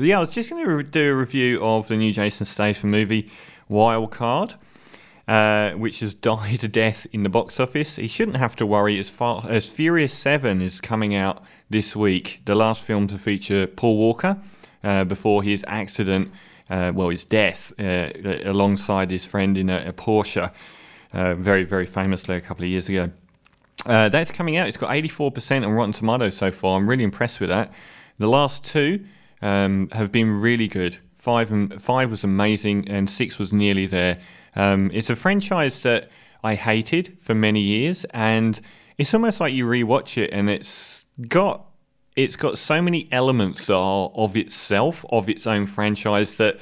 Yeah, I was just going to re- do a review of the new Jason Statham movie, Wild Card. Uh, which has died a death in the box office. He shouldn't have to worry as far as Furious 7 is coming out this week, the last film to feature Paul Walker uh, before his accident, uh, well, his death, uh, alongside his friend in a, a Porsche, uh, very, very famously a couple of years ago. Uh, that's coming out. It's got 84% on Rotten Tomatoes so far. I'm really impressed with that. The last two um, have been really good. Five, and, five was amazing, and six was nearly there. Um, it's a franchise that I hated for many years, and it's almost like you rewatch it, and it's got it's got so many elements are of itself, of its own franchise that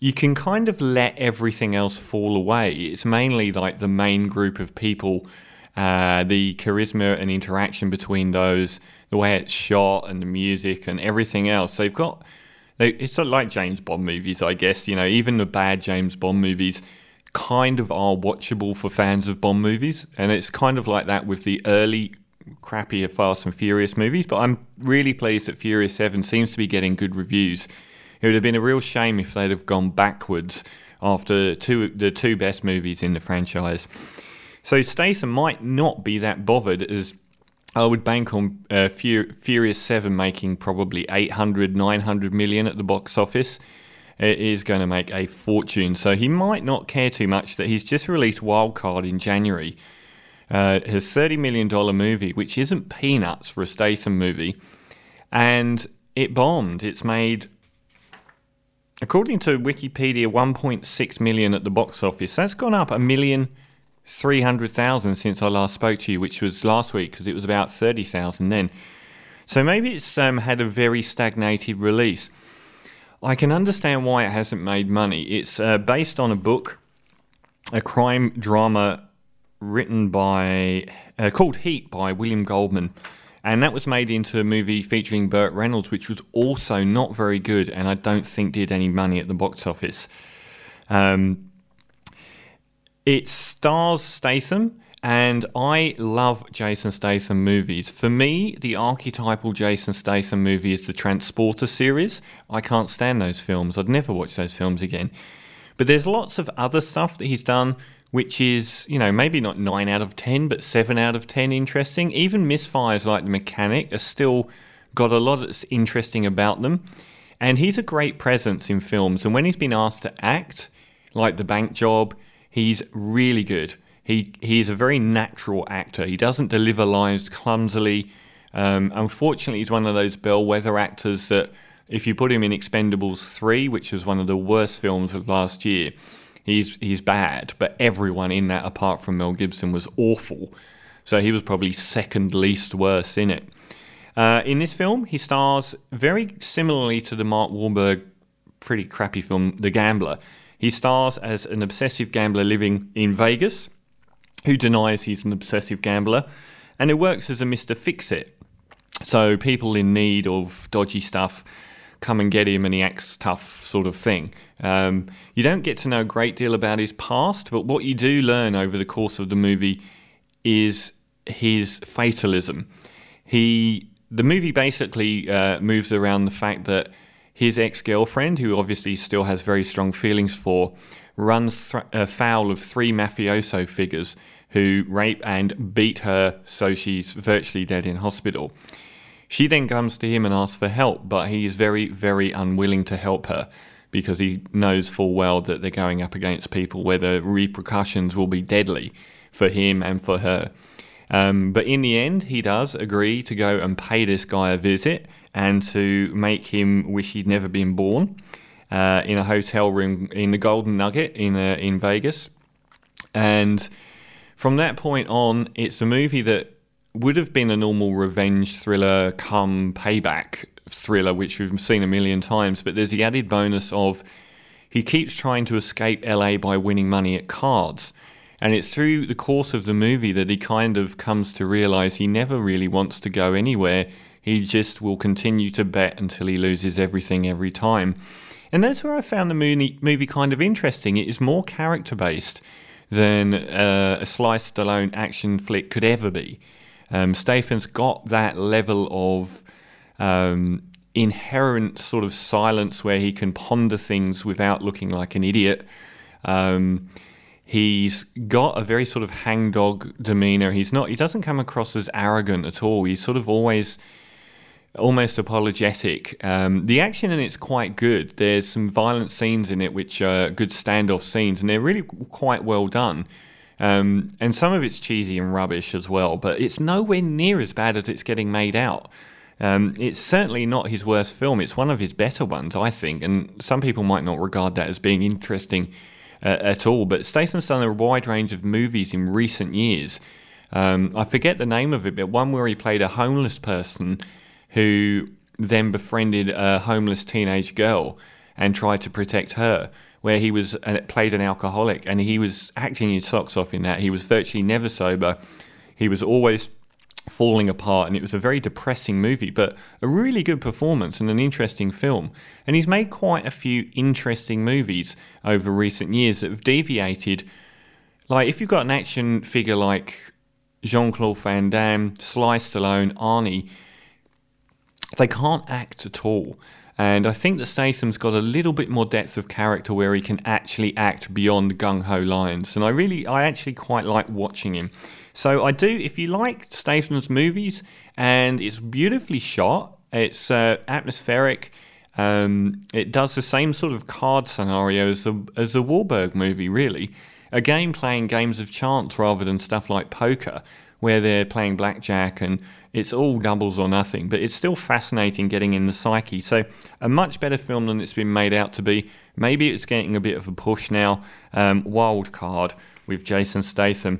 you can kind of let everything else fall away. It's mainly like the main group of people, uh, the charisma and interaction between those, the way it's shot and the music and everything else. They've got it's sort of like James Bond movies, I guess. You know, even the bad James Bond movies kind of are watchable for fans of Bond movies, and it's kind of like that with the early crappier Fast and Furious movies. But I'm really pleased that Furious Seven seems to be getting good reviews. It would have been a real shame if they'd have gone backwards after two the two best movies in the franchise. So Statham might not be that bothered as I would bank on uh, Fur- Furious 7 making probably 800, 900 million at the box office. It is going to make a fortune. So he might not care too much that he's just released Wildcard in January. Uh, his $30 million movie, which isn't peanuts for a Statham movie. And it bombed. It's made, according to Wikipedia, 1.6 million at the box office. That's gone up a million 300,000 since I last spoke to you, which was last week because it was about 30,000 then. So maybe it's um, had a very stagnated release. I can understand why it hasn't made money. It's uh, based on a book, a crime drama written by, uh, called Heat by William Goldman. And that was made into a movie featuring Burt Reynolds, which was also not very good and I don't think did any money at the box office. Um, it stars Statham, and I love Jason Statham movies. For me, the archetypal Jason Statham movie is the Transporter series. I can't stand those films. I'd never watch those films again. But there's lots of other stuff that he's done which is, you know, maybe not 9 out of 10, but 7 out of 10 interesting. Even misfires like The Mechanic are still got a lot that's interesting about them. And he's a great presence in films. And when he's been asked to act, like The Bank Job, He's really good. He he is a very natural actor. He doesn't deliver lines clumsily. Um, unfortunately, he's one of those bellwether actors that if you put him in Expendables 3, which was one of the worst films of last year, he's he's bad. But everyone in that, apart from Mel Gibson, was awful. So he was probably second least worst in it. Uh, in this film, he stars very similarly to the Mark Wahlberg pretty crappy film, The Gambler. He stars as an obsessive gambler living in Vegas who denies he's an obsessive gambler and who works as a Mr. Fix It. So people in need of dodgy stuff come and get him and he acts tough, sort of thing. Um, you don't get to know a great deal about his past, but what you do learn over the course of the movie is his fatalism. He the movie basically uh, moves around the fact that his ex girlfriend, who obviously still has very strong feelings for, runs th- uh, afoul of three mafioso figures who rape and beat her so she's virtually dead in hospital. She then comes to him and asks for help, but he is very, very unwilling to help her because he knows full well that they're going up against people where the repercussions will be deadly for him and for her. Um, but in the end, he does agree to go and pay this guy a visit and to make him wish he'd never been born uh, in a hotel room in the Golden Nugget in uh, in Vegas. And from that point on, it's a movie that would have been a normal revenge thriller come payback thriller, which we've seen a million times. But there's the added bonus of he keeps trying to escape LA by winning money at cards. And it's through the course of the movie that he kind of comes to realize he never really wants to go anywhere he just will continue to bet until he loses everything every time. And that's where I found the movie, kind of interesting. It is more character based than uh, a Sly Stallone action flick could ever be. Um, Statham's got that level of um, inherent sort of silence where he can ponder things without looking like an idiot. Um, he's got a very sort of hangdog demeanor. He's not. He doesn't come across as arrogant at all. He's sort of always almost apologetic. Um, the action in it's quite good. There's some violent scenes in it, which are good standoff scenes, and they're really quite well done. Um, and some of it's cheesy and rubbish as well, but it's nowhere near as bad as it's getting made out. Um, it's certainly not his worst film. It's one of his better ones, I think, and some people might not regard that as being interesting uh, at all. But Statham's done a wide range of movies in recent years. Um, I forget the name of it, but one where he played a homeless person who then befriended a homeless teenage girl and tried to protect her. Where he was uh, played an alcoholic and he was acting his socks off in that. He was virtually never sober. He was always falling apart and it was a very depressing movie but a really good performance and an interesting film. And he's made quite a few interesting movies over recent years that have deviated. Like if you've got an action figure like Jean-Claude Van Damme, Sly Stallone, Arnie they can't act at all and I think that Statham's got a little bit more depth of character where he can actually act beyond gung ho lines. And I really, I actually quite like watching him. So I do, if you like Statham's movies and it's beautifully shot, it's uh, atmospheric. Um, it does the same sort of card scenario as the as the Wahlberg movie, really. Again, playing games of chance rather than stuff like poker, where they're playing blackjack and it's all doubles or nothing. But it's still fascinating getting in the psyche. So a much better film than it's been made out to be. Maybe it's getting a bit of a push now. Um, wild card with Jason Statham.